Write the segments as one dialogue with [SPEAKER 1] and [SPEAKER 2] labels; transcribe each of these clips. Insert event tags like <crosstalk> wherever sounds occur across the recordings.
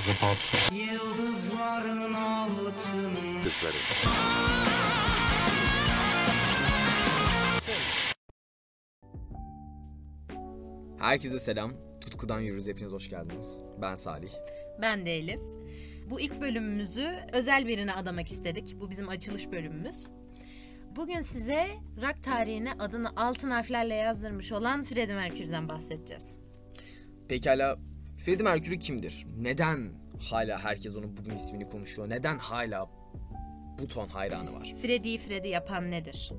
[SPEAKER 1] kapattı.
[SPEAKER 2] Yıldızların altın
[SPEAKER 1] Kızları.
[SPEAKER 3] Herkese selam. Tutkudan yürürüz. Hepiniz hoş geldiniz. Ben Salih.
[SPEAKER 4] Ben de Elif. Bu ilk bölümümüzü özel birine adamak istedik. Bu bizim açılış bölümümüz. Bugün size rock tarihine adını altın harflerle yazdırmış olan Freddie Mercury'den bahsedeceğiz.
[SPEAKER 3] Pekala Freddie Mercury kimdir? Neden hala herkes onun bugün ismini konuşuyor? Neden hala bu ton hayranı var?
[SPEAKER 4] Freddie'yi Freddie yapan nedir?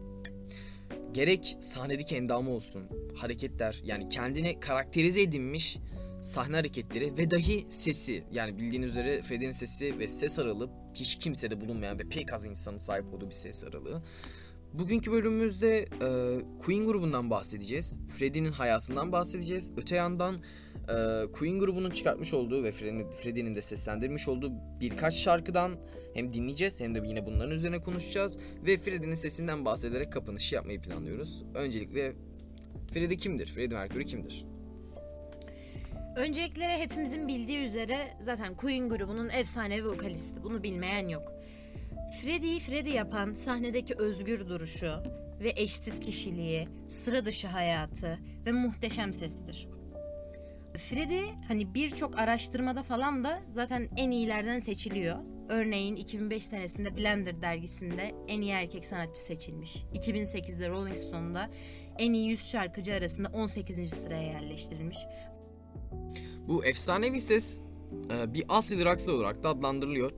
[SPEAKER 3] Gerek sahnedeki endamı olsun, hareketler yani kendini karakterize edinmiş sahne hareketleri ve dahi sesi yani bildiğiniz üzere Freddie'nin sesi ve ses aralığı hiç kimsede bulunmayan ve pek az insanın sahip olduğu bir ses aralığı. Bugünkü bölümümüzde e, Queen grubundan bahsedeceğiz. Freddie'nin hayatından bahsedeceğiz. Öte yandan e, Queen grubunun çıkartmış olduğu ve Freddie'nin de seslendirmiş olduğu birkaç şarkıdan hem dinleyeceğiz hem de yine bunların üzerine konuşacağız. Ve Freddie'nin sesinden bahsederek kapanışı yapmayı planlıyoruz. Öncelikle Freddie kimdir? Freddie Mercury kimdir?
[SPEAKER 4] Öncelikle hepimizin bildiği üzere zaten Queen grubunun efsanevi vokalisti. Bunu bilmeyen yok. Freddie'yi Freddie yapan sahnedeki özgür duruşu ve eşsiz kişiliği, sıra dışı hayatı ve muhteşem sesidir. Freddie hani birçok araştırmada falan da zaten en iyilerden seçiliyor. Örneğin 2005 senesinde Blender dergisinde en iyi erkek sanatçı seçilmiş. 2008'de Rolling Stone'da en iyi 100 şarkıcı arasında 18. sıraya yerleştirilmiş.
[SPEAKER 3] Bu efsanevi ses bir asil rockstar olarak da adlandırılıyor.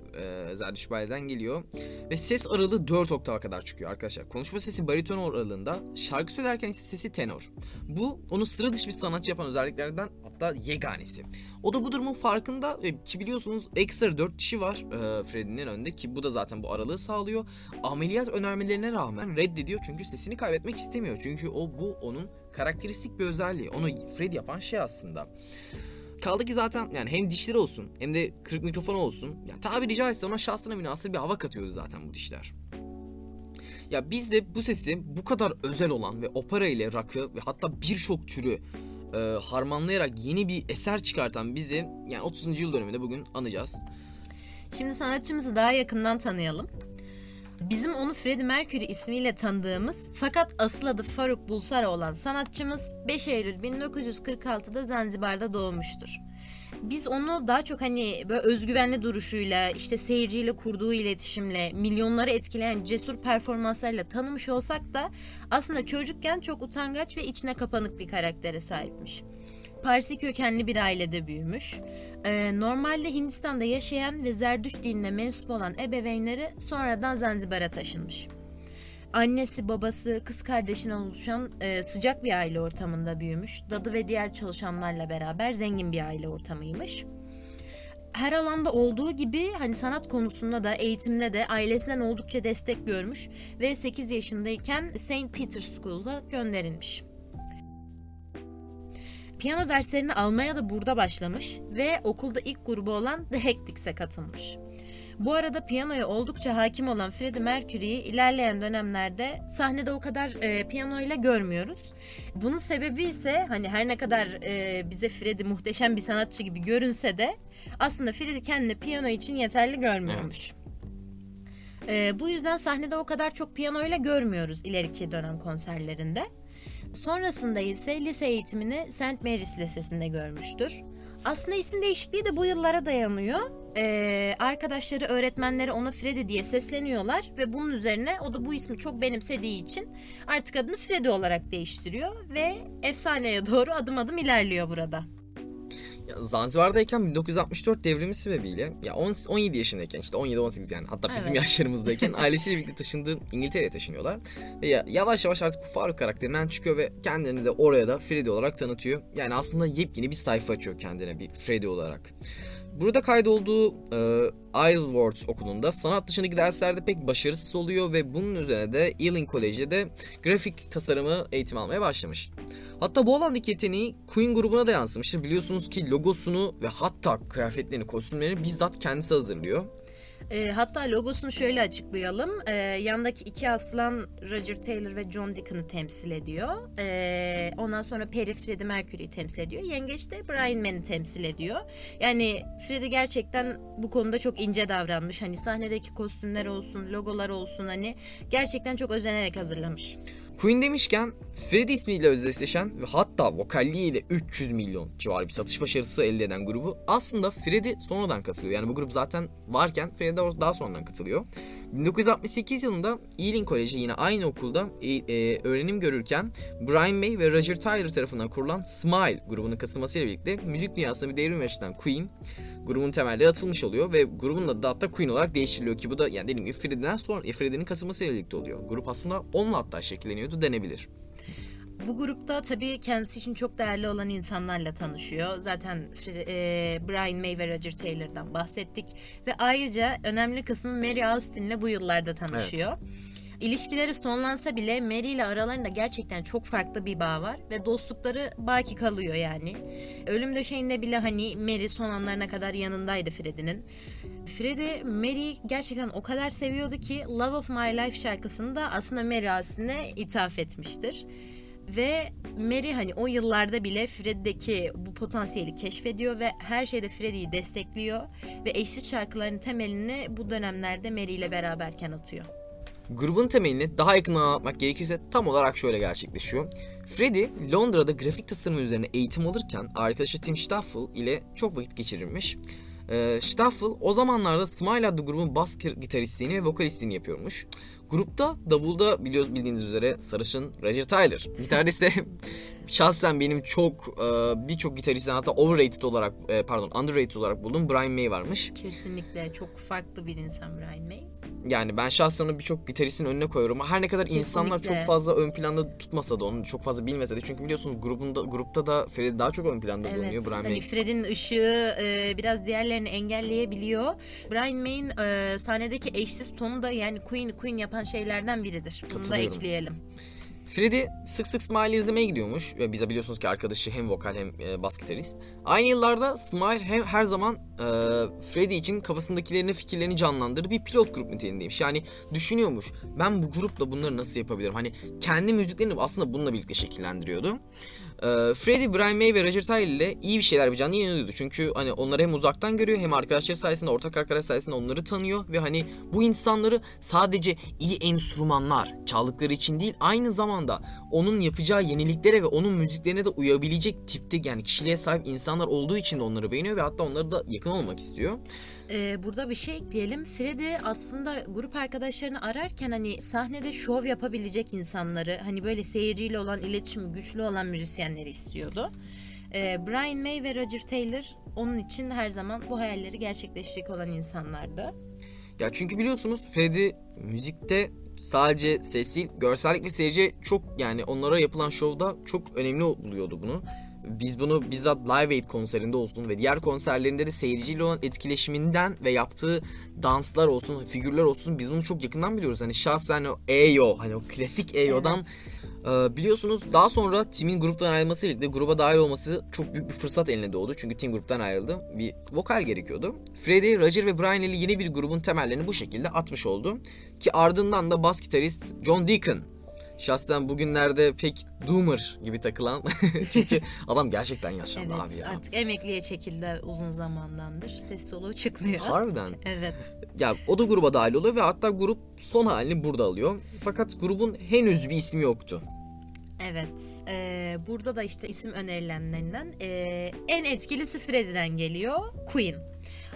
[SPEAKER 3] E, Zerdüşt Bayer'den geliyor. Ve ses aralığı 4 oktava kadar çıkıyor arkadaşlar. Konuşma sesi bariton aralığında, şarkı söylerken ise sesi tenor. Bu onu sıra dışı bir sanatçı yapan özelliklerden hatta yeganesi. O da bu durumun farkında ve ki biliyorsunuz ekstra 4 kişi var e, Freddie'nin önünde ki bu da zaten bu aralığı sağlıyor. Ameliyat önermelerine rağmen reddediyor çünkü sesini kaybetmek istemiyor. Çünkü o bu onun karakteristik bir özelliği. Onu Freddie yapan şey aslında. Kaldı ki zaten yani hem dişleri olsun hem de kırık mikrofonu olsun. Yani tabiri caizse ona şahsına münasır bir hava katıyordu zaten bu dişler. Ya biz de bu sesi bu kadar özel olan ve opera ile rock'ı ve hatta birçok türü e, harmanlayarak yeni bir eser çıkartan bizi yani 30. yıl dönümünde bugün anacağız.
[SPEAKER 4] Şimdi sanatçımızı daha yakından tanıyalım. Bizim onu Freddie Mercury ismiyle tanıdığımız fakat asıl adı Faruk Bulsara olan sanatçımız 5 Eylül 1946'da Zanzibar'da doğmuştur. Biz onu daha çok hani böyle özgüvenli duruşuyla, işte seyirciyle kurduğu iletişimle, milyonları etkileyen cesur performanslarıyla tanımış olsak da aslında çocukken çok utangaç ve içine kapanık bir karaktere sahipmiş. Parsi kökenli bir ailede büyümüş. Ee, normalde Hindistan'da yaşayan ve Zerdüşt dinine mensup olan ebeveynleri sonradan Zanzibar'a taşınmış. Annesi, babası, kız kardeşinden oluşan e, sıcak bir aile ortamında büyümüş. Dadı ve diğer çalışanlarla beraber zengin bir aile ortamıymış. Her alanda olduğu gibi hani sanat konusunda da eğitimde de ailesinden oldukça destek görmüş ve 8 yaşındayken St. Peter's School'a gönderilmiş. Piyano derslerini almaya da burada başlamış ve okulda ilk grubu olan The Hectics'e katılmış. Bu arada piyanoya oldukça hakim olan Freddie Mercury'yi ilerleyen dönemlerde sahnede o kadar e, piyanoyla görmüyoruz. Bunun sebebi ise hani her ne kadar e, bize Freddie muhteşem bir sanatçı gibi görünse de aslında Freddie kendini piyano için yeterli görmüyormuş. E, bu yüzden sahnede o kadar çok piyanoyla görmüyoruz ileriki dönem konserlerinde. Sonrasında ise lise eğitimini St. Mary's Lisesi'nde görmüştür. Aslında isim değişikliği de bu yıllara dayanıyor. Ee, arkadaşları, öğretmenleri ona Freddy diye sesleniyorlar ve bunun üzerine o da bu ismi çok benimsediği için artık adını Freddy olarak değiştiriyor ve efsaneye doğru adım adım ilerliyor burada.
[SPEAKER 3] Ya Zanzibar'dayken 1964 devrimi sebebiyle ya 10, 17 yaşındayken işte 17-18 yani hatta bizim
[SPEAKER 4] Evet.
[SPEAKER 3] yaşlarımızdayken <laughs> ailesiyle birlikte taşındığı İngiltere'ye taşınıyorlar. Ve ya, yavaş yavaş artık bu Faruk karakterinden çıkıyor ve kendini de oraya da Freddy olarak tanıtıyor. Yani aslında yepyeni bir sayfa açıyor kendine bir Freddy olarak. Burada kaydolduğu e, Isleworth okulunda sanat dışındaki derslerde pek başarısız oluyor ve bunun üzerine de Ealing College'de de grafik tasarımı eğitim almaya başlamış. Hatta bu alandaki yeteneği Queen grubuna da yansımıştır. Biliyorsunuz ki logosunu ve hatta kıyafetlerini, kostümlerini bizzat kendisi hazırlıyor.
[SPEAKER 4] E, hatta logosunu şöyle açıklayalım. E, yandaki iki aslan Roger Taylor ve John Deacon'ı temsil ediyor. E, ondan sonra Peri Freddie Mercury'yi temsil ediyor. Yengeç de Brian May'ni temsil ediyor. Yani Freddie gerçekten bu konuda çok ince davranmış. Hani sahnedeki kostümler olsun, logolar olsun hani gerçekten çok özenerek hazırlamış.
[SPEAKER 3] Queen demişken Freddie ismiyle özdeşleşen ve hatta vokalliğiyle 300 milyon civarı bir satış başarısı elde eden grubu aslında Freddie sonradan katılıyor. Yani bu grup zaten varken Freddie de daha sonradan katılıyor. 1968 yılında Ealing Koleji yine aynı okulda e, e, öğrenim görürken Brian May ve Roger Taylor tarafından kurulan Smile grubunun katılmasıyla birlikte müzik dünyasında bir devrim yaşatan Queen grubun temelleri atılmış oluyor ve grubun adı da hatta Queen olarak değiştiriliyor ki bu da yani dediğim gibi Freddie'den sonra e, Freddie'nin katılmasıyla birlikte oluyor. Grup aslında onunla hatta şekilleniyordu denebilir.
[SPEAKER 4] Bu grupta tabii kendisi için çok değerli olan insanlarla tanışıyor. Zaten e, Brian May ve Roger Taylor'dan bahsettik. Ve ayrıca önemli kısmı Mary Austin'le bu yıllarda tanışıyor. Evet. İlişkileri sonlansa bile Mary ile aralarında gerçekten çok farklı bir bağ var ve dostlukları baki kalıyor yani. Ölüm döşeğinde bile hani Mary son anlarına kadar yanındaydı Freddie'nin. Freddie Mary'i gerçekten o kadar seviyordu ki Love of My Life şarkısını da aslında Mary Austin'e ithaf etmiştir. Ve Mary hani o yıllarda bile Freddie'deki bu potansiyeli keşfediyor ve her şeyde Freddie'yi destekliyor ve eşsiz şarkıların temelini bu dönemlerde Mary ile beraberken atıyor.
[SPEAKER 3] Grubun temelini daha yakından anlatmak gerekirse tam olarak şöyle gerçekleşiyor. Freddie Londra'da grafik tasarım üzerine eğitim alırken arkadaşı Tim Staffel ile çok vakit geçirirmiş. Ee, Staffel o zamanlarda Smile adlı grubun bas gitaristliğini ve vokalistliğini yapıyormuş. Grupta davulda biliyoruz bildiğiniz üzere sarışın Roger Taylor. Gitarda <laughs> ise şahsen benim çok e, birçok gitaristten hatta overrated olarak e, pardon underrated olarak bulduğum Brian May varmış.
[SPEAKER 4] Kesinlikle çok farklı bir insan Brian May.
[SPEAKER 3] Yani ben şahsen onu birçok gitaristin önüne koyuyorum. Her ne kadar Kesinlikle. insanlar çok fazla ön planda tutmasa da onu çok fazla bilmese de çünkü biliyorsunuz grubunda grupta da Freddy daha çok ön planda evet, bulunuyor. Brian
[SPEAKER 4] hani Freddy'nin ışığı e, biraz diğerlerini engelleyebiliyor. Brian May'in e, sahnedeki eşsiz tonu da yani Queen Queen yapan şeylerden biridir. Bunu da ekleyelim.
[SPEAKER 3] Freddy sık sık Smile izlemeye gidiyormuş ve bize biliyorsunuz ki arkadaşı hem vokal hem e, bas gitarist. Aynı yıllarda Smile hem her zaman e, Freddy için kafasındakilerini fikirlerini canlandırdığı bir pilot grup niteliğindeymiş. Yani düşünüyormuş ben bu grupla bunları nasıl yapabilirim? Hani kendi müziklerini aslında bununla birlikte şekillendiriyordu. Ee, Freddy, Brian May ve Roger Taylor ile iyi bir şeyler yapacağını inanıyordu. Çünkü hani onları hem uzaktan görüyor hem arkadaşları sayesinde, ortak arkadaş sayesinde onları tanıyor. Ve hani bu insanları sadece iyi enstrümanlar çaldıkları için değil aynı zamanda onun yapacağı yeniliklere ve onun müziklerine de uyabilecek tipte yani kişiliğe sahip insanlar olduğu için de onları beğeniyor ve hatta onları da yakın olmak istiyor.
[SPEAKER 4] Ee, burada bir şey ekleyelim. Freddy aslında grup arkadaşlarını ararken hani sahnede şov yapabilecek insanları, hani böyle seyirciyle olan iletişimi güçlü olan müzisyenleri istiyordu. Ee, Brian May ve Roger Taylor onun için her zaman bu hayalleri gerçekleştirecek olan insanlardı.
[SPEAKER 3] Ya çünkü biliyorsunuz Freddy müzikte sadece sesi, görsellik ve seyirci çok yani onlara yapılan şovda çok önemli buluyordu bunu. Biz bunu bizzat Live Aid konserinde olsun ve diğer konserlerinde de seyirciyle olan etkileşiminden ve yaptığı danslar olsun, figürler olsun biz bunu çok yakından biliyoruz. Hani şahsen o Eyo, hani o klasik Eyo'dan evet. e, biliyorsunuz daha sonra Tim'in gruptan ayrılması birlikte gruba dahil olması çok büyük bir fırsat eline doğdu. Çünkü Tim gruptan ayrıldı. Bir vokal gerekiyordu. Freddie, Roger ve Brian ile yeni bir grubun temellerini bu şekilde atmış oldu. Ki ardından da bas gitarist John Deacon şahsen bugünlerde pek doomer gibi takılan. <laughs> Çünkü adam gerçekten yaşlandı
[SPEAKER 4] evet,
[SPEAKER 3] abi ya.
[SPEAKER 4] Artık emekliye çekildi uzun zamandandır. Ses soluğu çıkmıyor.
[SPEAKER 3] Harbiden. <laughs>
[SPEAKER 4] evet.
[SPEAKER 3] Ya o da gruba dahil oluyor ve hatta grup son halini burada alıyor. Fakat grubun henüz bir ismi yoktu.
[SPEAKER 4] Evet. E, burada da işte isim önerilenlerinden e, en etkilisi Freddie'den geliyor. Queen.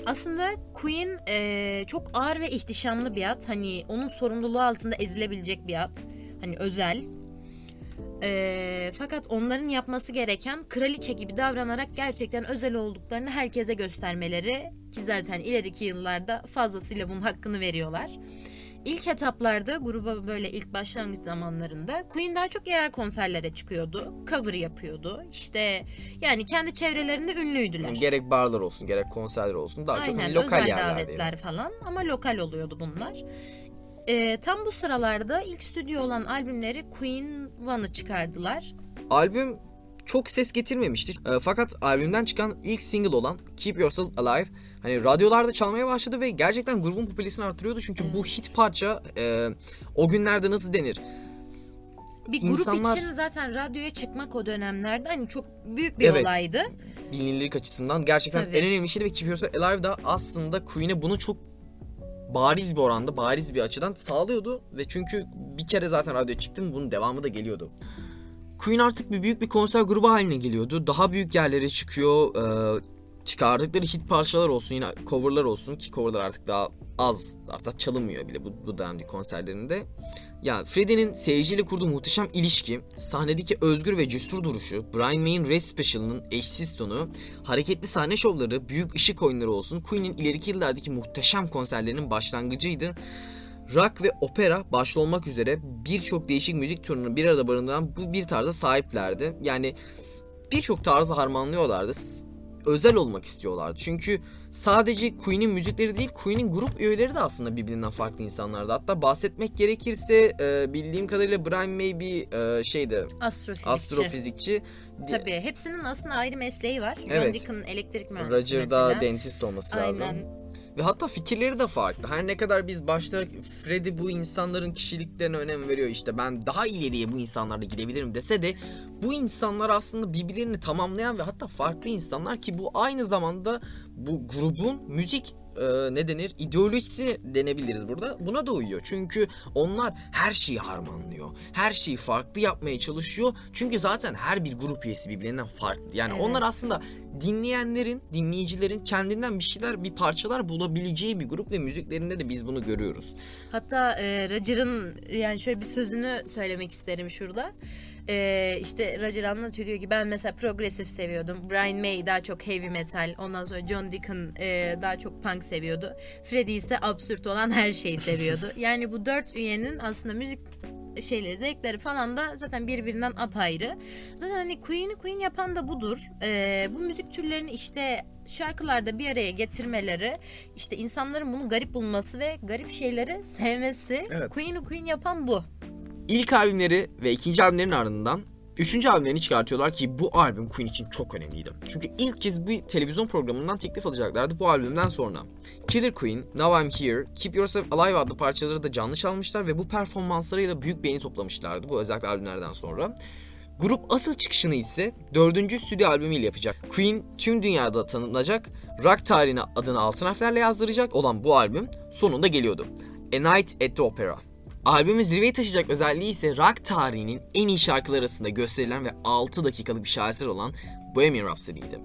[SPEAKER 4] Aslında Queen e, çok ağır ve ihtişamlı bir at. Hani onun sorumluluğu altında ezilebilecek bir at. Hani özel. Ee, fakat onların yapması gereken kraliçe gibi davranarak gerçekten özel olduklarını herkese göstermeleri ki zaten ileriki yıllarda fazlasıyla bunun hakkını veriyorlar. İlk etaplarda gruba böyle ilk başlangıç zamanlarında Queen daha çok yerel konserlere çıkıyordu. Cover yapıyordu. İşte yani kendi çevrelerinde ünlüydüler. Yani
[SPEAKER 3] gerek barlar olsun gerek konserler olsun daha Aynen, çok hani lokal
[SPEAKER 4] özel davetler falan ama lokal oluyordu bunlar. E, tam bu sıralarda ilk stüdyo olan albümleri Queen One'ı çıkardılar.
[SPEAKER 3] Albüm çok ses getirmemişti. E, fakat albümden çıkan ilk single olan Keep Yourself Alive hani radyolarda çalmaya başladı ve gerçekten grubun popülaritesini artırıyordu. Çünkü bu hit parça e, o günlerde nasıl denir?
[SPEAKER 4] Bir grup
[SPEAKER 3] İnsanlar-
[SPEAKER 4] için zaten radyoya çıkmak o dönemlerde hani çok büyük bir
[SPEAKER 3] Evet.
[SPEAKER 4] olaydı.
[SPEAKER 3] bilinirlik açısından gerçekten
[SPEAKER 4] Tabii.
[SPEAKER 3] en önemli şeydi ve Keep Yourself Alive da aslında Queen'e bunu çok bariz bir oranda, bariz bir açıdan sağlıyordu ve çünkü bir kere zaten radyoya çıktı mı bunun devamı da geliyordu. Queen artık bir büyük bir konser grubu haline geliyordu. Daha büyük yerlere çıkıyor. Ee, çıkardıkları hit parçalar olsun, yine coverlar olsun ki coverlar artık daha az, artık çalınmıyor bile bu, bu dönemdeki konserlerinde. Ya Freddie'nin seyirciyle kurduğu muhteşem ilişki, sahnedeki özgür ve cesur duruşu, Brian May'in Red Special'ının eşsiz tonu, hareketli sahne şovları, büyük ışık oyunları olsun Queen'in ileriki yıllardaki muhteşem konserlerinin başlangıcıydı. Rock ve opera başta olmak üzere birçok değişik müzik türünü bir arada barındıran bu bir tarza sahiplerdi. Yani birçok tarzı harmanlıyorlardı. Özel olmak istiyorlardı. Çünkü sadece Queen'in müzikleri değil, Queen'in grup üyeleri de aslında birbirinden farklı insanlardı. Hatta bahsetmek gerekirse e, bildiğim kadarıyla Brian May bir e, şeydi,
[SPEAKER 4] Astrofizikçi.
[SPEAKER 3] astrofizikçi.
[SPEAKER 4] Tabii hepsinin aslında ayrı mesleği var. John
[SPEAKER 3] Evet.
[SPEAKER 4] Deacon elektrik mühendisi
[SPEAKER 3] Roger da
[SPEAKER 4] mesela.
[SPEAKER 3] dentist olması lazım.
[SPEAKER 4] Aynen.
[SPEAKER 3] Ve hatta fikirleri de farklı. Her ne kadar biz başta Freddy bu insanların kişiliklerine önem veriyor işte ben daha ileriye bu insanlarla gidebilirim dese de bu insanlar aslında birbirlerini tamamlayan ve hatta farklı insanlar ki bu aynı zamanda bu grubun müzik e, ne denir ideolojisi denebiliriz burada. Buna da uyuyor. Çünkü onlar her şeyi harmanlıyor. Her şeyi farklı yapmaya çalışıyor. Çünkü zaten her bir grup üyesi birbirinden farklı. Yani
[SPEAKER 4] Evet.
[SPEAKER 3] onlar aslında dinleyenlerin, dinleyicilerin kendinden bir şeyler, bir parçalar bulabileceği bir grup ve müziklerinde de biz bunu görüyoruz.
[SPEAKER 4] Hatta e, Roger'ın yani şöyle bir sözünü söylemek isterim şurada. E, işte Roger anlatıyor ki ben mesela progresif seviyordum. Brian May daha çok heavy metal. Ondan sonra John Deacon e, daha çok punk seviyordu. Freddie ise absürt olan her şeyi seviyordu. <laughs> yani bu dört üyenin aslında müzik şeyleri, zevkleri falan da zaten birbirinden apayrı. Zaten hani Queen'i Queen yapan da budur. Ee, bu müzik türlerini işte şarkılarda bir araya getirmeleri, işte insanların bunu garip bulması ve garip şeyleri sevmesi.
[SPEAKER 3] Evet.
[SPEAKER 4] Queen'i Queen yapan bu.
[SPEAKER 3] İlk albümleri ve ikinci albümlerin ardından Üçüncü albümlerini çıkartıyorlar ki bu albüm Queen için çok önemliydi. Çünkü ilk kez bu televizyon programından teklif alacaklardı bu albümden sonra. Killer Queen, Now I'm Here, Keep Yourself Alive adlı parçaları da canlı çalmışlar ve bu performanslarıyla büyük beğeni toplamışlardı bu özellikle albümlerden sonra. Grup asıl çıkışını ise dördüncü stüdyo albümüyle yapacak. Queen tüm dünyada tanınacak, rock tarihine adını altın harflerle yazdıracak olan bu albüm sonunda geliyordu. A Night at the Opera. Albümün zirveye taşıyacak özelliği ise rock tarihinin en iyi şarkıları arasında gösterilen ve 6 dakikalık bir şaheser olan Bohemian Rhapsody'ydi.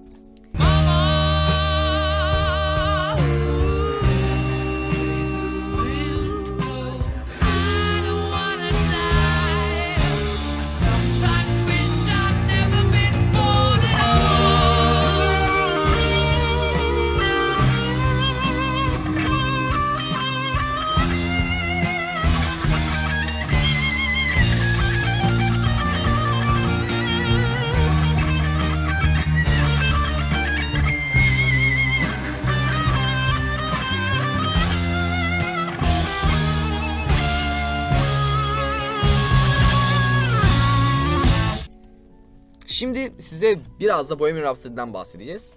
[SPEAKER 3] Size biraz da Bohemian Rhapsody'den bahsedeceğiz.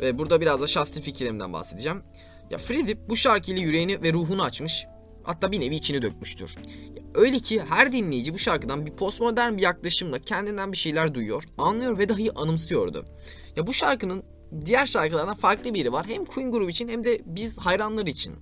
[SPEAKER 3] Ve burada biraz da şahsi fikirlerimden bahsedeceğim. Ya Freddie bu şarkıyla yüreğini ve ruhunu açmış. Hatta bir nevi içini dökmüştür. Öyle ki her dinleyici bu şarkıdan bir postmodern bir yaklaşımla kendinden bir şeyler duyuyor, anlıyor ve dahi anımsıyordu. Ya bu şarkının diğer şarkılardan farklı bir yeri var. Hem Queen grubu için hem de biz hayranları için.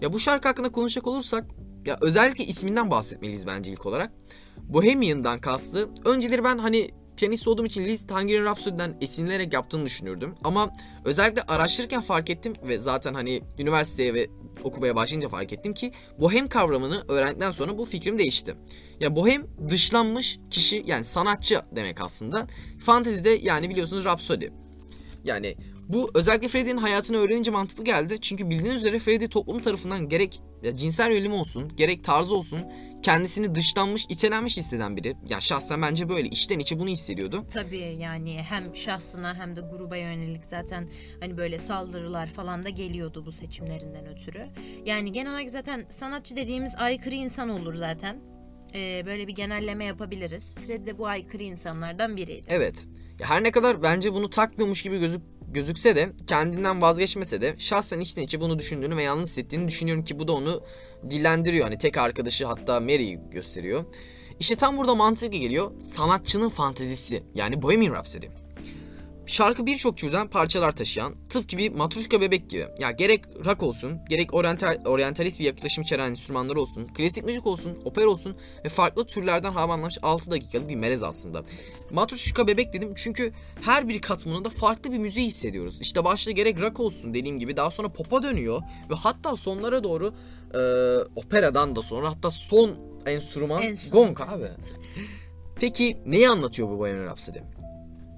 [SPEAKER 3] Ya bu şarkı hakkında konuşacak olursak ya özellikle isminden bahsetmeliyiz bence ilk olarak. Bohemian'dan kastı. Önceleri ben hani piyanist olduğum için Liz Tangerine Rhapsody'den esinlenerek yaptığını düşünürdüm. Ama özellikle araştırırken fark ettim ve zaten hani üniversiteye ve okumaya başlayınca fark ettim ki bohem kavramını öğrendikten sonra bu fikrim değişti. Ya bohem dışlanmış kişi yani sanatçı demek aslında. Fantezide yani biliyorsunuz Rhapsody. Yani bu özellikle Freddie'nin hayatını öğrenince mantıklı geldi. Çünkü bildiğiniz üzere Freddie toplum tarafından gerek ya cinsel yönelimi olsun, gerek tarzı olsun kendisini dışlanmış, itelenmiş hisseden biri. Ya şahsen bence böyle içten içe bunu hissediyordu.
[SPEAKER 4] Tabii yani hem şahsına hem de gruba yönelik zaten hani böyle saldırılar falan da geliyordu bu seçimlerinden ötürü. Yani genel olarak zaten sanatçı dediğimiz aykırı insan olur zaten. Ee, böyle bir genelleme yapabiliriz. Fred de bu aykırı insanlardan biriydi.
[SPEAKER 3] Evet. Ya her ne kadar bence bunu takmıyormuş gibi gözük gözükse de kendinden vazgeçmese de şahsen içten içe bunu düşündüğünü ve yalnız hissettiğini düşünüyorum ki bu da onu dillendiriyor. Hani tek arkadaşı hatta Mary'i gösteriyor. İşte tam burada mantıklı geliyor sanatçının fantezisi yani Bohemian Rhapsody. Şarkı birçok türden parçalar taşıyan tıpkı bir matruşka bebek gibi. Ya gerek rock olsun, gerek oriental, oryantalist bir yaklaşım içeren enstrümanlar olsun, klasik müzik olsun, opera olsun ve farklı türlerden harmanlanmış 6 dakikalık bir melez aslında. Matruşka bebek dedim çünkü her bir katmanında farklı bir müziği hissediyoruz. İşte başta gerek rock olsun dediğim gibi daha sonra pop'a dönüyor ve hatta sonlara doğru e, operadan da sonra hatta son enstrüman,
[SPEAKER 4] Enstrüman,
[SPEAKER 3] gong abi. Peki neyi anlatıyor bu Bohemian Rhapsody?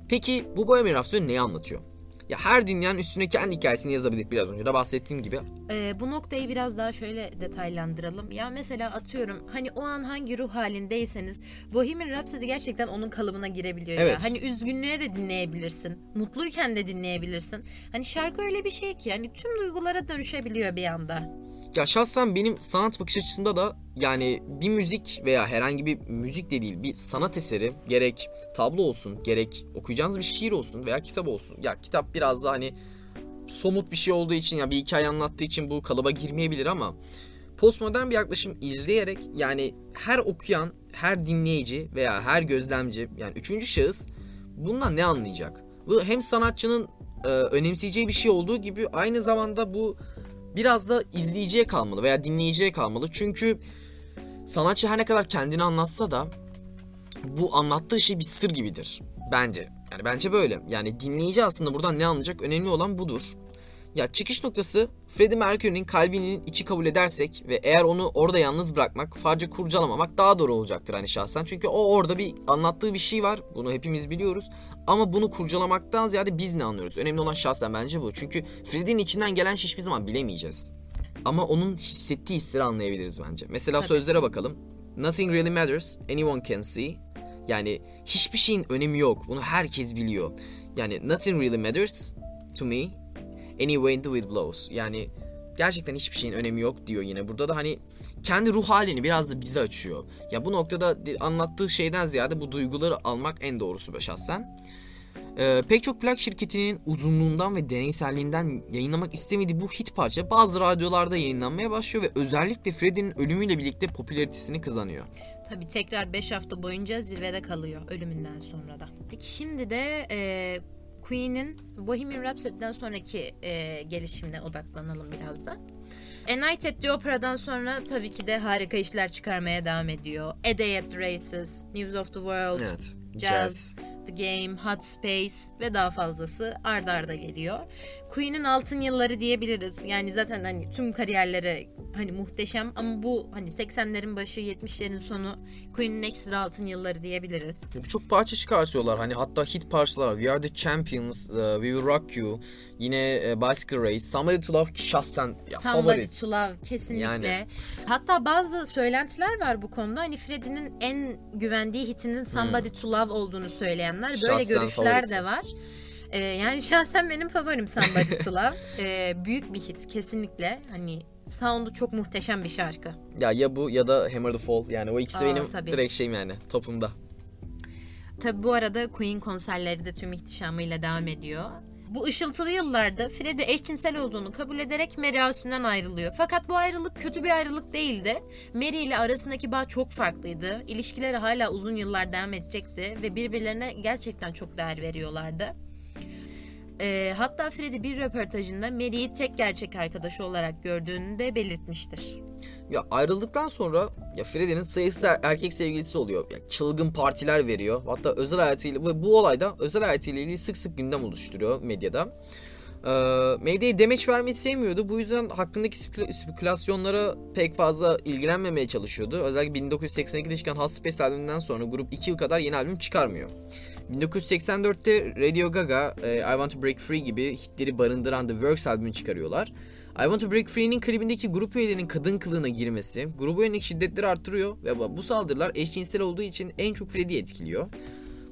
[SPEAKER 3] Peki bu Bohemian Rhapsody neyi anlatıyor? Ya her dinleyen üstüne kendi hikayesini yazabilir biraz önce de bahsettiğim gibi.
[SPEAKER 4] Ee, bu noktayı biraz daha şöyle detaylandıralım. Ya mesela atıyorum hani o an hangi ruh halindeyseniz Bohemian Rhapsody gerçekten onun kalıbına girebiliyor ya.
[SPEAKER 3] Evet.
[SPEAKER 4] Hani üzgünlüğe de dinleyebilirsin. Mutluyken de dinleyebilirsin. Hani şarkı öyle bir şey ki hani tüm duygulara dönüşebiliyor bir anda.
[SPEAKER 3] Ya şahsen benim sanat bakış açısında da yani bir müzik veya herhangi bir müzik de değil bir sanat eseri gerek tablo olsun gerek okuyacağınız bir şiir olsun veya kitap olsun. Ya kitap biraz da hani somut bir şey olduğu için ya bir hikaye anlattığı için bu kalıba girmeyebilir ama postmodern bir yaklaşım izleyerek yani her okuyan, her dinleyici veya her gözlemci yani üçüncü şahıs bundan ne anlayacak? Bu hem sanatçının e, önemseyeceği bir şey olduğu gibi aynı zamanda bu biraz da izleyiciye kalmalı veya dinleyiciye kalmalı. Çünkü sanatçı her ne kadar kendini anlatsa da bu anlattığı şey bir sır gibidir. Bence. Yani bence böyle. Yani dinleyici aslında buradan ne anlayacak önemli olan budur. Ya çıkış noktası Freddie Mercury'nin kalbinin içi kabul edersek ve eğer onu orada yalnız bırakmak, sadece kurcalamamak daha doğru olacaktır hani şahsen. Çünkü o orada bir anlattığı bir şey var. Bunu hepimiz biliyoruz. Ama bunu kurcalamaktan ziyade biz ne anlıyoruz? Önemli olan şahsen bence bu. Çünkü Freddie'nin içinden gelen şey hiçbir zaman bilemeyeceğiz. Ama onun hissettiği hisleri anlayabiliriz bence. Mesela
[SPEAKER 4] Tabii.
[SPEAKER 3] sözlere bakalım. Nothing really matters, anyone can see. Yani hiçbir şeyin önemi yok. Bunu herkes biliyor. Yani nothing really matters to me, any way the wind blows. Yani gerçekten hiçbir şeyin önemi yok diyor yine. Burada da hani kendi ruh halini biraz da bize açıyor. Ya bu noktada anlattığı şeyden ziyade bu duyguları almak en doğrusu be şahsen. Ee, pek çok plak şirketinin uzunluğundan ve deneyselliğinden yayınlamak istemediği bu hit parça bazı radyolarda yayınlanmaya başlıyor ve özellikle Freddie'nin ölümüyle birlikte popülaritesini kazanıyor.
[SPEAKER 4] Tabii tekrar 5 hafta boyunca zirvede kalıyor ölümünden sonra da. Şimdi de e, Queen'in Bohemian Rhapsody'den sonraki e, gelişimine odaklanalım biraz da. A Night at the Opera'dan sonra tabii ki de harika işler çıkarmaya devam ediyor. A Day at the Races, News of the World,
[SPEAKER 3] Evet.
[SPEAKER 4] Jazz, The Game, Hot Space ve daha fazlası arda arda geliyor. Queen'in altın yılları diyebiliriz. Yani zaten hani tüm kariyerleri hani muhteşem ama bu hani 80'lerin başı 70'lerin sonu Queen'in ekstra altın yılları diyebiliriz.
[SPEAKER 3] Birçok parça çıkartıyorlar. Hani hatta hit parçalar. We Are The Champions, uh, We Will Rock You, yine uh, Bicycle Race, Somebody To Love ki şahsen ya
[SPEAKER 4] Somebody
[SPEAKER 3] favori.
[SPEAKER 4] to Love kesinlikle.
[SPEAKER 3] Yani.
[SPEAKER 4] Hatta bazı söylentiler var bu konuda. Hani Freddie'nin en güvendiği hitinin Somebody to Love olduğunu söyleyenler. Böyle.
[SPEAKER 3] Şahsen
[SPEAKER 4] görüşler
[SPEAKER 3] favorisi.
[SPEAKER 4] de var. Ee, yani şahsen benim favorim Somebody to Love. Ee, büyük bir hit kesinlikle. Hani sound'u çok muhteşem bir şarkı.
[SPEAKER 3] Ya ya bu ya da Hammer The Fall. Yani o ikisi
[SPEAKER 4] Aa,
[SPEAKER 3] benim
[SPEAKER 4] tabii.
[SPEAKER 3] direkt şeyim yani topumda.
[SPEAKER 4] Tabi bu arada Queen konserleri de tüm ihtişamıyla devam ediyor. Bu ışıltılı yıllarda Freddie eşcinsel olduğunu kabul ederek Mary Austin'den ayrılıyor. Fakat bu ayrılık kötü bir ayrılık değildi. Mary ile arasındaki bağ çok farklıydı. İlişkileri hala uzun yıllar devam edecekti ve birbirlerine gerçekten çok değer veriyorlardı. Ee, hatta Freddie bir röportajında Mary'i tek gerçek arkadaşı olarak gördüğünü de belirtmiştir.
[SPEAKER 3] Ya ayrıldıktan sonra ya Freddie'nin sayısız er- erkek sevgilisi oluyor. Ya çılgın partiler veriyor. Hatta özel hayatıyla ve bu olayda özel hayatıyla ilgili sık sık gündem oluşturuyor medyada. Ee, medyaya demeç vermeyi sevmiyordu. Bu yüzden hakkındaki spekü- spekülasyonlara pek fazla ilgilenmemeye çalışıyordu. Özellikle 1982'de çıkan Hot Space albümünden sonra grup 2 yıl kadar yeni albüm çıkarmıyor. 1984'te Radio Gaga, e, I Want to Break Free gibi hitleri barındıran The Works albümünü çıkarıyorlar. I Want to Break Free'nin klibindeki grup üyelerinin kadın kılığına girmesi, gruba yönelik şiddetleri arttırıyor ve bu saldırılar eşcinsel olduğu için en çok Freddie'yi etkiliyor.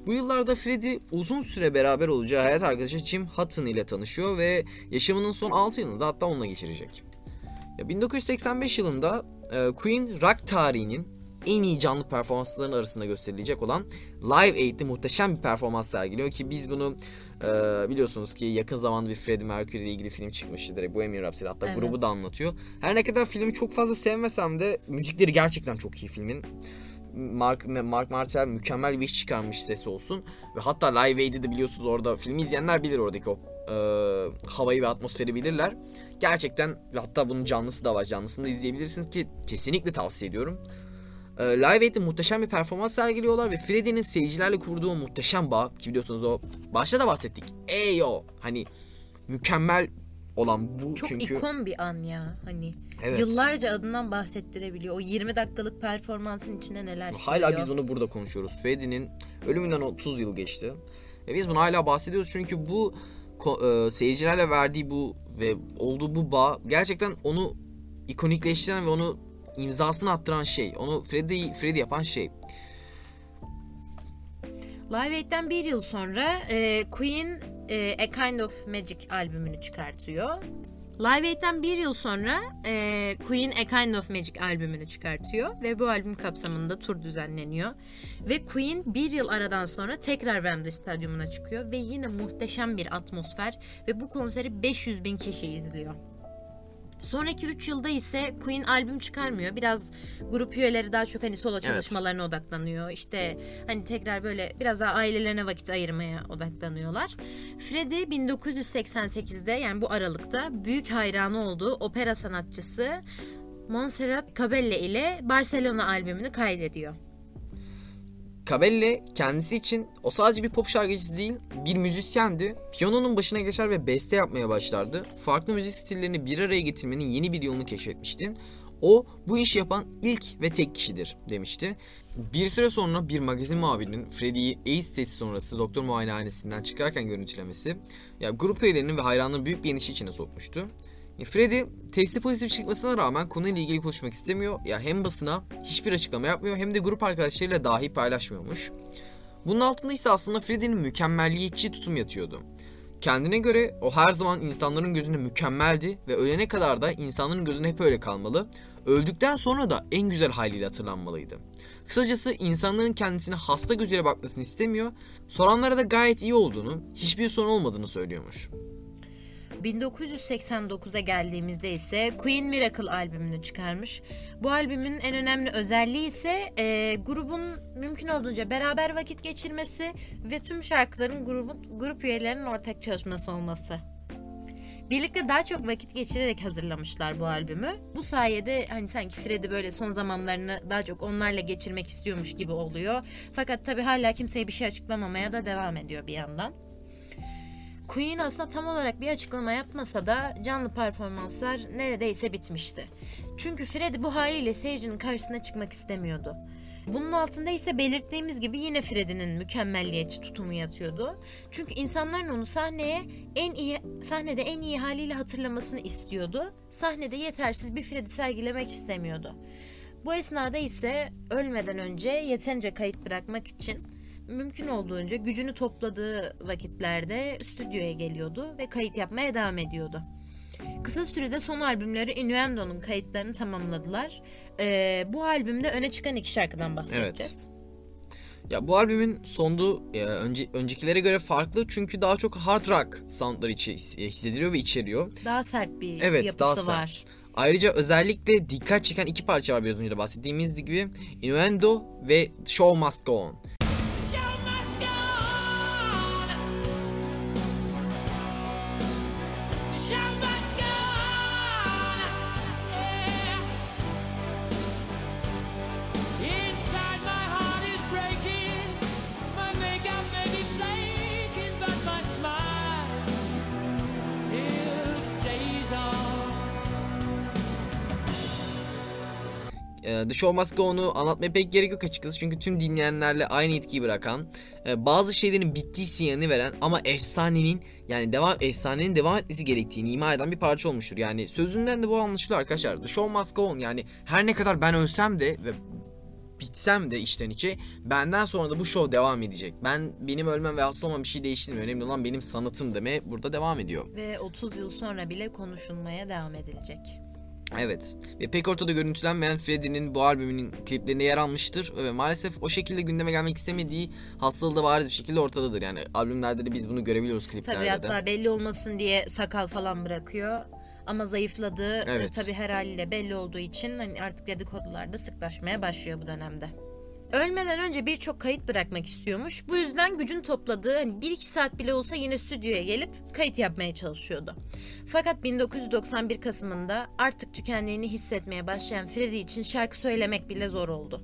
[SPEAKER 3] Bu yıllarda Freddie uzun süre beraber olacağı hayat arkadaşı Jim Hutton ile tanışıyor ve yaşamının son 6 yılını da hatta onunla geçirecek. Ya 1985 yılında e, Queen rock tarihinin en iyi canlı performansların arasında gösterilecek olan Live Aid'de muhteşem bir performans sergiliyor ki biz bunu e, biliyorsunuz ki yakın zamanda bir Freddie Mercury ile ilgili film çıkmıştı direkt Bohemian Rhapsody hatta
[SPEAKER 4] Evet.
[SPEAKER 3] grubu da anlatıyor. Her ne kadar filmi çok fazla sevmesem de müzikleri gerçekten çok iyi filmin. Mark, Mark Martel mükemmel bir iş çıkarmış sesi olsun. Ve hatta Live Aid'i de biliyorsunuz orada filmi izleyenler bilir oradaki o e, havayı ve atmosferi bilirler. Gerçekten ve hatta bunun canlısı da var. Canlısını da izleyebilirsiniz ki kesinlikle tavsiye ediyorum. E, Live Aid'de muhteşem bir performans sergiliyorlar ve Freddie'nin seyircilerle kurduğu muhteşem bağ ki biliyorsunuz o başta da bahsettik. Eyo hani mükemmel olan bu
[SPEAKER 4] Çok
[SPEAKER 3] çünkü
[SPEAKER 4] ikon bir an ya hani.
[SPEAKER 3] Evet.
[SPEAKER 4] Yıllarca adından bahsettirebiliyor. O 20 dakikalık performansın içine neler sığıyor.
[SPEAKER 3] Hala biz bunu burada konuşuyoruz. Freddie'nin ölümünden 30 yıl geçti. Ve biz bunu hala bahsediyoruz çünkü bu ko- e, seyircilerle verdiği bu ve olduğu bu bağ gerçekten onu ikonikleştiren ve onu imzasını attıran şey. Onu Freddie Freddie yapan şey.
[SPEAKER 4] Live Aid'den bir yıl sonra e, Queen e, A Kind of Magic albümünü çıkartıyor. Live Aid'den bir yıl sonra e, Queen A Kind of Magic albümünü çıkartıyor ve bu albüm kapsamında tur düzenleniyor. Ve Queen bir yıl aradan sonra tekrar Wembley Stadyumuna çıkıyor ve yine muhteşem bir atmosfer ve bu konseri 500 bin kişi izliyor. Sonraki 3 yılda ise Queen albüm çıkarmıyor. Biraz grup üyeleri daha çok hani solo çalışmalarına odaklanıyor. İşte hani tekrar böyle biraz daha ailelerine vakit ayırmaya odaklanıyorlar. Freddie 1988'de yani bu aralıkta büyük hayranı olduğu opera sanatçısı Montserrat Cabelle ile Barcelona albümünü kaydediyor.
[SPEAKER 3] Cabelle kendisi için o sadece bir pop şarkıcısı değil, bir müzisyendi. Piyanonun başına geçer ve beste yapmaya başlardı. Farklı müzik stillerini bir araya getirmenin yeni bir yolunu keşfetmişti. O bu işi yapan ilk ve tek kişidir demişti. Bir süre sonra bir magazin muhabirinin Freddie'yi AIDS testi sonrası doktor muayenehanesinden çıkarken görüntülemesi ya grup üyelerinin ve hayranların büyük bir endişe içine sokmuştu. Ya Freddie testi pozitif çıkmasına rağmen konuyla ilgili konuşmak istemiyor. Ya hem basına hiçbir açıklama yapmıyor hem de grup arkadaşlarıyla dahi paylaşmıyormuş. Bunun altında ise aslında Freddie'nin mükemmelliyetçi tutum yatıyordu. Kendine göre o her zaman insanların gözünde mükemmeldi ve ölene kadar da insanların gözünde hep öyle kalmalı. Öldükten sonra da en güzel haliyle hatırlanmalıydı. Kısacası insanların kendisine hasta gözüyle bakmasını istemiyor, soranlara da gayet iyi olduğunu, hiçbir sorun olmadığını söylüyormuş.
[SPEAKER 4] 1989'a geldiğimizde ise Queen Miracle albümünü çıkarmış. Bu albümün en önemli özelliği ise e, grubun mümkün olduğunca beraber vakit geçirmesi ve tüm şarkıların grubun, grup üyelerinin ortak çalışması olması. Birlikte daha çok vakit geçirerek hazırlamışlar bu albümü. Bu sayede hani sanki Freddie böyle son zamanlarını daha çok onlarla geçirmek istiyormuş gibi oluyor. Fakat tabii hala kimseye bir şey açıklamamaya da devam ediyor bir yandan. Queen aslında tam olarak bir açıklama yapmasa da canlı performanslar neredeyse bitmişti. Çünkü Freddie bu haliyle seyircinin karşısına çıkmak istemiyordu. Bunun altında ise belirttiğimiz gibi yine Freddie'nin mükemmelliyetçi tutumu yatıyordu. Çünkü insanların onu sahneye en iyi sahnede en iyi haliyle hatırlamasını istiyordu. Sahnede yetersiz bir Freddie sergilemek istemiyordu. Bu esnada ise ölmeden önce yeterince kayıt bırakmak için mümkün olduğunca gücünü topladığı vakitlerde stüdyoya geliyordu ve kayıt yapmaya devam ediyordu. Kısa sürede son albümleri Innuendo'nun kayıtlarını tamamladılar. Ee, bu albümde öne çıkan iki şarkıdan bahsedeceğiz.
[SPEAKER 3] Ya bu albümün sondu e, önce, öncekilere göre farklı çünkü daha çok hard rock soundları içi, e, hissediliyor ve içeriyor.
[SPEAKER 4] Daha sert bir
[SPEAKER 3] Evet,
[SPEAKER 4] yapısı
[SPEAKER 3] daha sert.
[SPEAKER 4] var.
[SPEAKER 3] Ayrıca özellikle dikkat çeken iki parça var biraz önce de bahsettiğimiz gibi Innuendo ve Show Must Go On.
[SPEAKER 1] Show Must Go
[SPEAKER 3] On'u anlatmaya pek gerek yok açıkçası çünkü tüm dinleyenlerle aynı etkiyi bırakan, e, bazı şeylerin bittiği sinyalini veren ama efsanenin yani devam efsanenin devam etmesi gerektiğini ima eden bir parça olmuştur. Yani sözünden de bu anlaşılıyor arkadaşlar. The Show Must Go On yani her ne kadar ben ölsem de ve bitsem de içten içe benden sonra da bu show devam edecek. Ben benim ölmem ve hasta olmam bir şey değiştirmiyor. Önemli olan benim sanatım deme burada devam ediyor.
[SPEAKER 4] Ve 30 yıl sonra bile konuşulmaya devam edilecek.
[SPEAKER 3] Evet. Ve pek ortada görüntülenmeyen Freddy'nin bu albümünün kliplerinde yer almıştır ve maalesef o şekilde gündeme gelmek istemediği hastalığı da bariz bir şekilde ortadadır. Yani albümlerde de biz bunu görebiliyoruz kliplerde
[SPEAKER 4] Tabii
[SPEAKER 3] de.
[SPEAKER 4] hatta belli olmasın diye sakal falan bırakıyor. Ama zayıfladığı
[SPEAKER 3] Evet.
[SPEAKER 4] tabii her haliyle belli olduğu için hani artık dedikodular da sıklaşmaya başlıyor bu dönemde. Ölmeden önce birçok kayıt bırakmak istiyormuş. Bu yüzden gücün topladığı hani 1-2 saat bile olsa yine stüdyoya gelip kayıt yapmaya çalışıyordu. Fakat 1991 Kasım'ında artık tükendiğini hissetmeye başlayan Freddie için şarkı söylemek bile zor oldu.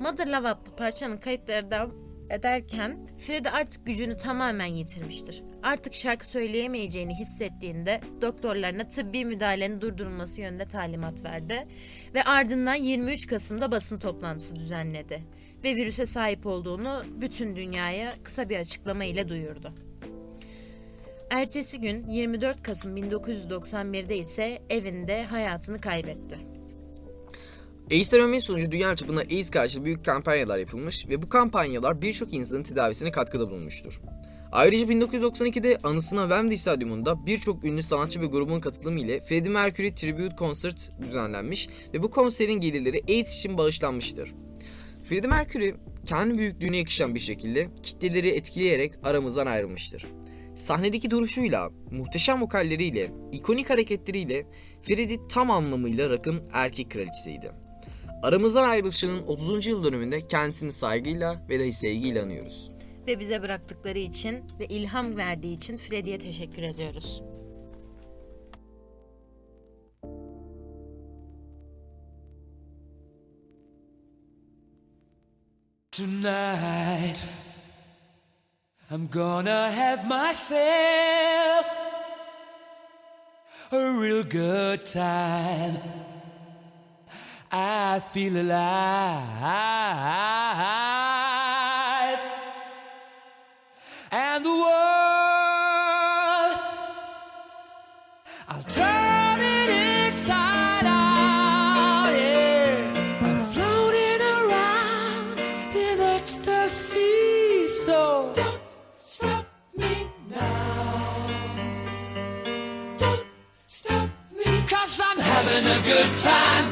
[SPEAKER 4] Mother Love adlı parçanın kayıtları devam ederken Freddie artık gücünü tamamen yitirmiştir. Artık şarkı söyleyemeyeceğini hissettiğinde doktorlarına tıbbi müdahalenin durdurulması yönünde talimat verdi ve ardından 23 Kasım'da basın toplantısı düzenledi ve virüse sahip olduğunu bütün dünyaya kısa bir açıklama ile duyurdu. Ertesi gün 24 Kasım 1991'de ise evinde hayatını kaybetti.
[SPEAKER 3] AIDS aromi sonucu dünya çapında AIDS karşı büyük kampanyalar yapılmış ve bu kampanyalar birçok insanın tedavisine katkıda bulunmuştur. Ayrıca 1992'de anısına Wembley Stadyumunda birçok ünlü sanatçı ve grubun katılımı ile Freddie Mercury Tribute Concert düzenlenmiş ve bu konserin gelirleri AIDS için bağışlanmıştır. Freddie Mercury kendi büyüklüğüne yakışan bir şekilde kitleleri etkileyerek aramızdan ayrılmıştır. Sahnedeki duruşuyla, muhteşem vokalleriyle, ikonik hareketleriyle Freddie tam anlamıyla rock'ın erkek kraliçesiydi. Aramızdan ayrılışının 30. yıl dönümünde kendisini saygıyla ve dahi sevgiyle anıyoruz.
[SPEAKER 4] Ve bize bıraktıkları için ve ilham verdiği için Freddie'ye teşekkür ediyoruz.
[SPEAKER 1] Tonight, I'm gonna have myself a real good time. I feel alive, and the world, I'll turn it inside out. Yeah. I'm floating around in ecstasy, so don't stop me now. Don't stop me, cause I'm having a good time,